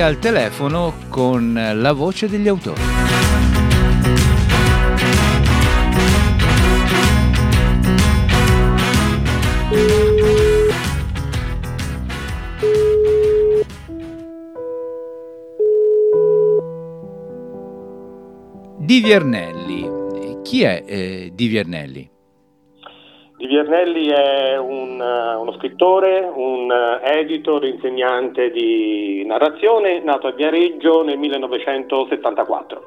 Al telefono con la voce degli autori. Di Viernelli. Chi è eh, Di Viernelli? Di Viernelli è un, uh, uno scrittore, un uh, editor, insegnante di narrazione, nato a Viareggio nel 1974.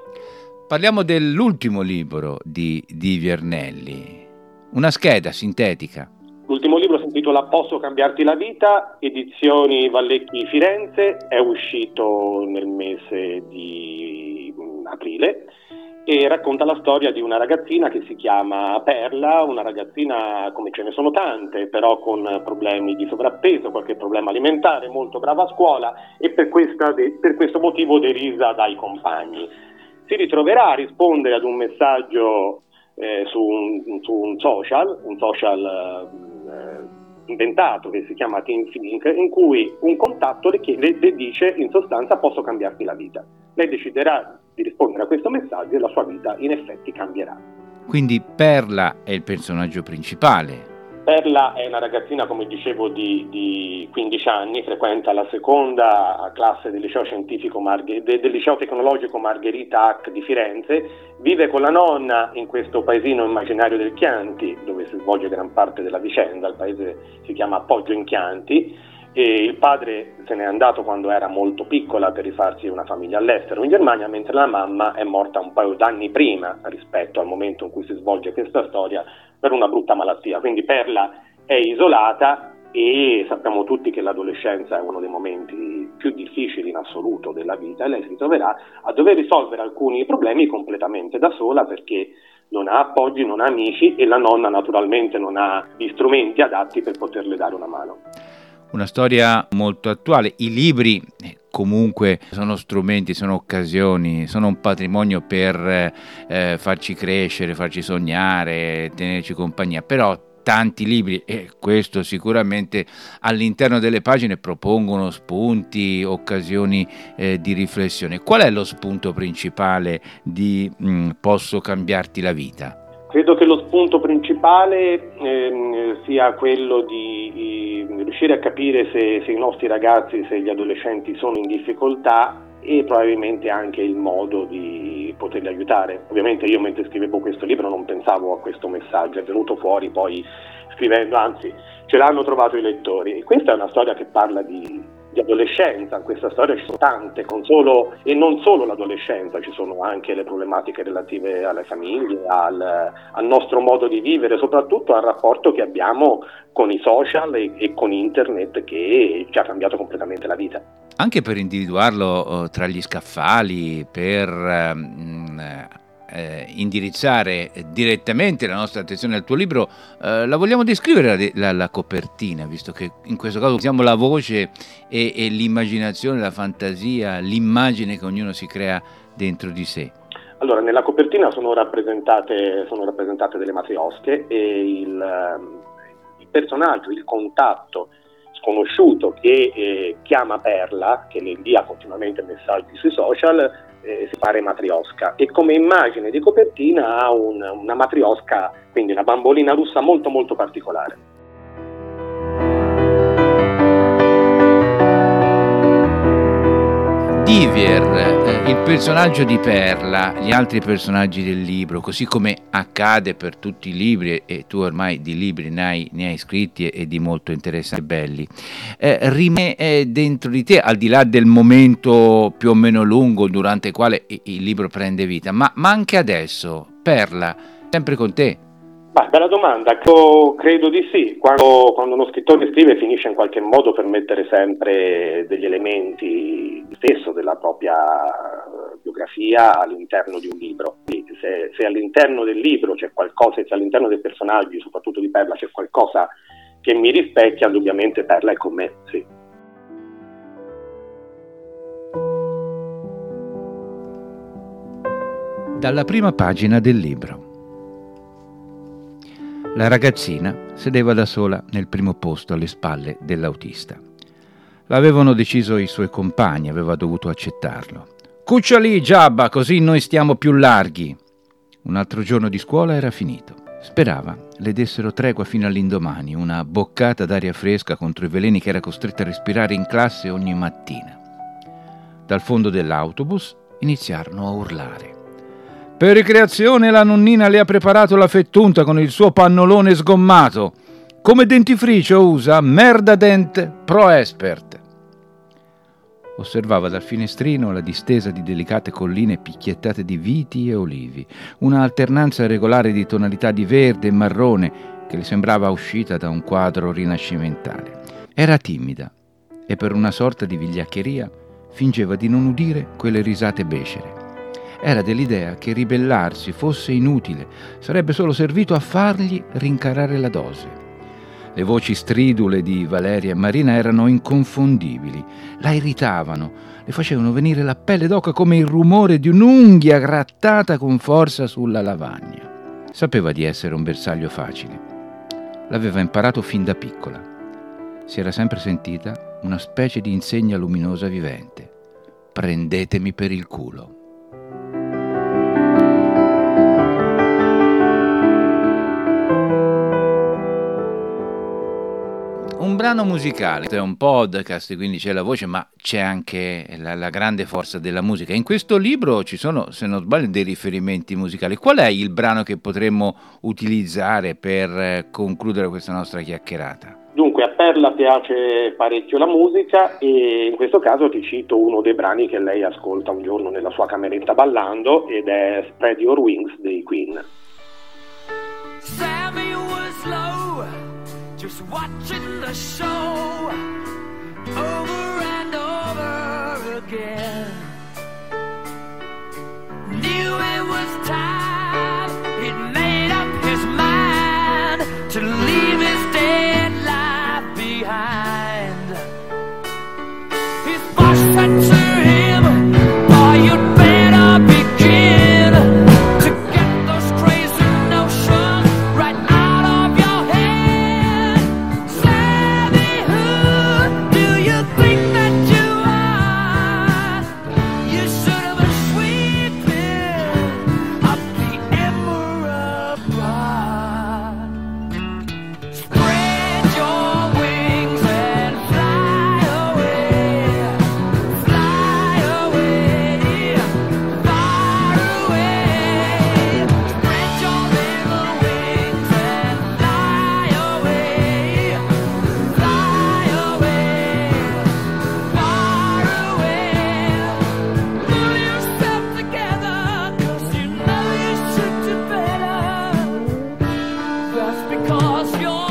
Parliamo dell'ultimo libro di, di Viernelli, una scheda sintetica. L'ultimo libro si intitola Posso cambiarti la vita, edizioni Vallecchi Firenze, è uscito nel mese di mm, aprile e racconta la storia di una ragazzina che si chiama Perla, una ragazzina come ce ne sono tante, però con problemi di sovrappeso, qualche problema alimentare, molto brava a scuola e per, questa, per questo motivo derisa dai compagni. Si ritroverà a rispondere ad un messaggio eh, su, un, su, un, social, un social eh, inventato che si chiama Team Think, in cui un contatto le, chiede, le dice in sostanza posso cambiarti la vita. Lei deciderà di rispondere a questo messaggio e la sua vita in effetti cambierà. Quindi Perla è il personaggio principale. Perla è una ragazzina, come dicevo, di, di 15 anni, frequenta la seconda classe del liceo, Margher- del liceo tecnologico Margherita Hack di Firenze, vive con la nonna in questo paesino immaginario del Chianti, dove si svolge gran parte della vicenda, il paese si chiama Appoggio in Chianti, e il padre se n'è andato quando era molto piccola per rifarsi una famiglia all'estero in Germania, mentre la mamma è morta un paio d'anni prima rispetto al momento in cui si svolge questa storia per una brutta malattia. Quindi Perla è isolata e sappiamo tutti che l'adolescenza è uno dei momenti più difficili in assoluto della vita e lei si troverà a dover risolvere alcuni problemi completamente da sola perché non ha appoggi, non ha amici e la nonna naturalmente non ha gli strumenti adatti per poterle dare una mano una storia molto attuale. I libri eh, comunque sono strumenti, sono occasioni, sono un patrimonio per eh, farci crescere, farci sognare, tenerci compagnia, però tanti libri e questo sicuramente all'interno delle pagine propongono spunti, occasioni eh, di riflessione. Qual è lo spunto principale di mh, mm, Posso cambiarti la vita? Credo che lo spunto principale eh, sia quello di, di, riuscire a capire se, se, i nostri ragazzi, se gli adolescenti sono in difficoltà e probabilmente anche il modo di poterli aiutare. Ovviamente io mentre scrivevo questo libro non pensavo a questo messaggio, è venuto fuori poi scrivendo, anzi ce l'hanno trovato i lettori. E questa è una storia che parla di, di adolescenza, in questa storia ci sono tante, solo, e non solo l'adolescenza, ci sono anche le problematiche relative alle famiglie, al, al, nostro modo di vivere, soprattutto al rapporto che abbiamo con i social e, e con internet che ci ha cambiato completamente la vita. Anche per individuarlo uh, tra gli scaffali, per uh, eh, indirizzare direttamente la nostra attenzione al tuo libro, eh, la vogliamo descrivere la, la, la, copertina, visto che in questo caso usiamo la voce e, e l'immaginazione, la fantasia, l'immagine che ognuno si crea dentro di sé. Allora, nella copertina sono rappresentate, sono rappresentate delle matriosche e il, il, personaggio, il contatto sconosciuto che eh, chiama Perla, che le invia continuamente messaggi sui social, eh, si pare matriosca e come immagine di copertina ha un, una matriosca, quindi una bambolina russa molto molto particolare. Divier, il personaggio di Perla, gli altri personaggi del libro, così come accade per tutti i libri, e tu ormai di libri ne hai, ne hai scritti e, di molto interessanti e belli, eh, rimane eh, dentro di te, al di là del momento più o meno lungo durante il quale il libro prende vita, ma, ma anche adesso, Perla, sempre con te. Bah, bella domanda, Io credo di sì. Quando, quando, uno scrittore scrive finisce in qualche modo per mettere sempre degli elementi stesso della propria biografia all'interno di un libro. Se, se, all'interno del libro c'è qualcosa, se all'interno dei personaggi, soprattutto di Perla, c'è qualcosa che mi rispecchia, indubbiamente Perla è con me, sì. Dalla prima pagina del libro. La ragazzina sedeva da sola nel primo posto alle spalle dell'autista. L'avevano deciso i suoi compagni, aveva dovuto accettarlo. Cuccia lì, Giabba, così noi stiamo più larghi. Un altro giorno di scuola era finito. Sperava le dessero tregua fino all'indomani, una boccata d'aria fresca contro i veleni che era costretta a respirare in classe ogni mattina. Dal fondo dell'autobus iniziarono a urlare. Per ricreazione la nonnina le ha preparato la fettunta con il suo pannolone sgommato. Come dentifricio usa Merda Dent Pro Expert osservava dal finestrino la distesa di delicate colline picchiettate di viti e olivi, una alternanza regolare di tonalità di verde e marrone che le sembrava uscita da un quadro rinascimentale. Era timida e per una sorta di vigliaccheria fingeva di non udire quelle risate becere. Era dell'idea che ribellarsi fosse inutile, sarebbe solo servito a fargli rincarare la dose. Le voci stridule di Valeria e Marina erano inconfondibili, la irritavano, le facevano venire la pelle d'oca come il rumore di un'unghia grattata con forza sulla lavagna. Sapeva di essere un bersaglio facile. L'aveva imparato fin da piccola. Si era sempre sentita una specie di insegna luminosa vivente. Prendetemi per il culo. Un brano musicale, è un podcast, quindi c'è la voce, ma c'è anche la, la, grande forza della musica. In questo libro ci sono, se non sbaglio, dei riferimenti musicali. Qual è il brano che potremmo utilizzare per eh, concludere questa nostra chiacchierata? Dunque, a Perla piace parecchio la musica e in questo caso ti cito uno dei brani che lei ascolta un giorno nella sua cameretta ballando ed è Spread Your Wings dei Queen. Sammy was low. Just watching the show over and over again. Pasión.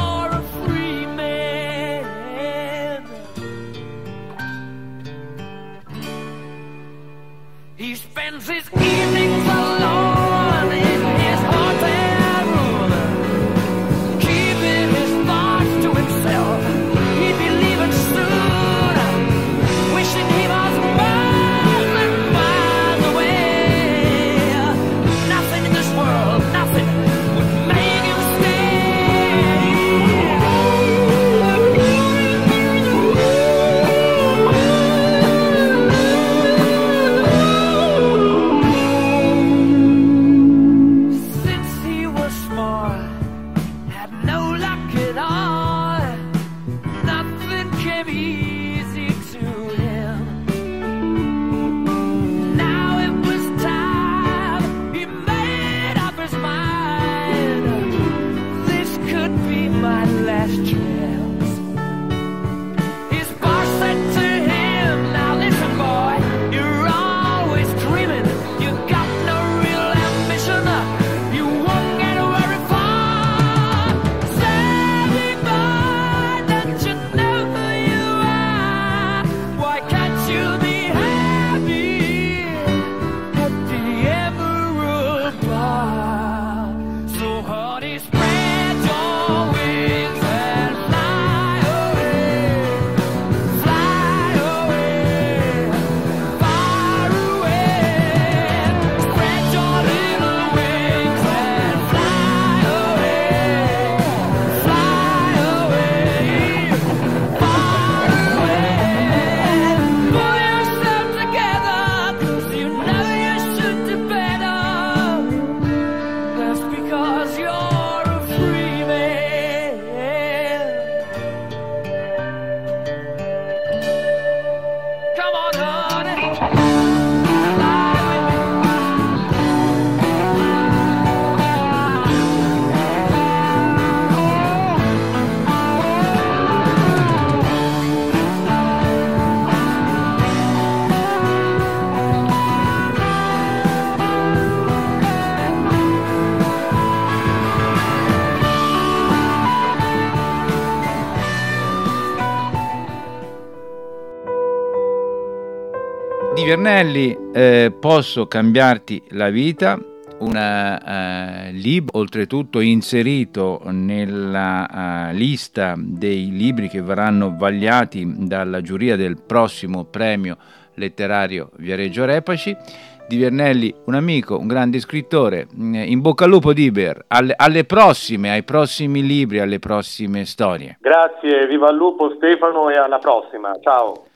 Viernelli, eh, posso cambiarti la vita, un uh, libro oltretutto inserito nella uh, lista dei libri che verranno vagliati dalla giuria del prossimo premio letterario Viareggio Repaci. Di Viernelli, un amico, un grande scrittore. Mm, in bocca al lupo Diber, alle, alle prossime, ai prossimi libri, alle prossime storie. Grazie, viva il lupo Stefano e alla prossima. Ciao.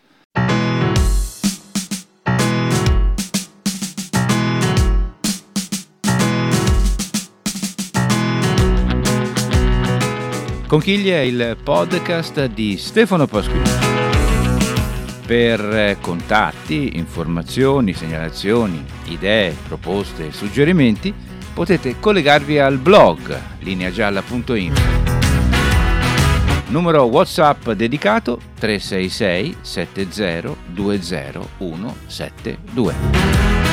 Conchiglia il podcast di Stefano Pasquini. Per contatti, informazioni, segnalazioni, idee, proposte e suggerimenti potete collegarvi al blog lineagialla.info. Numero WhatsApp dedicato 366 70 20 172.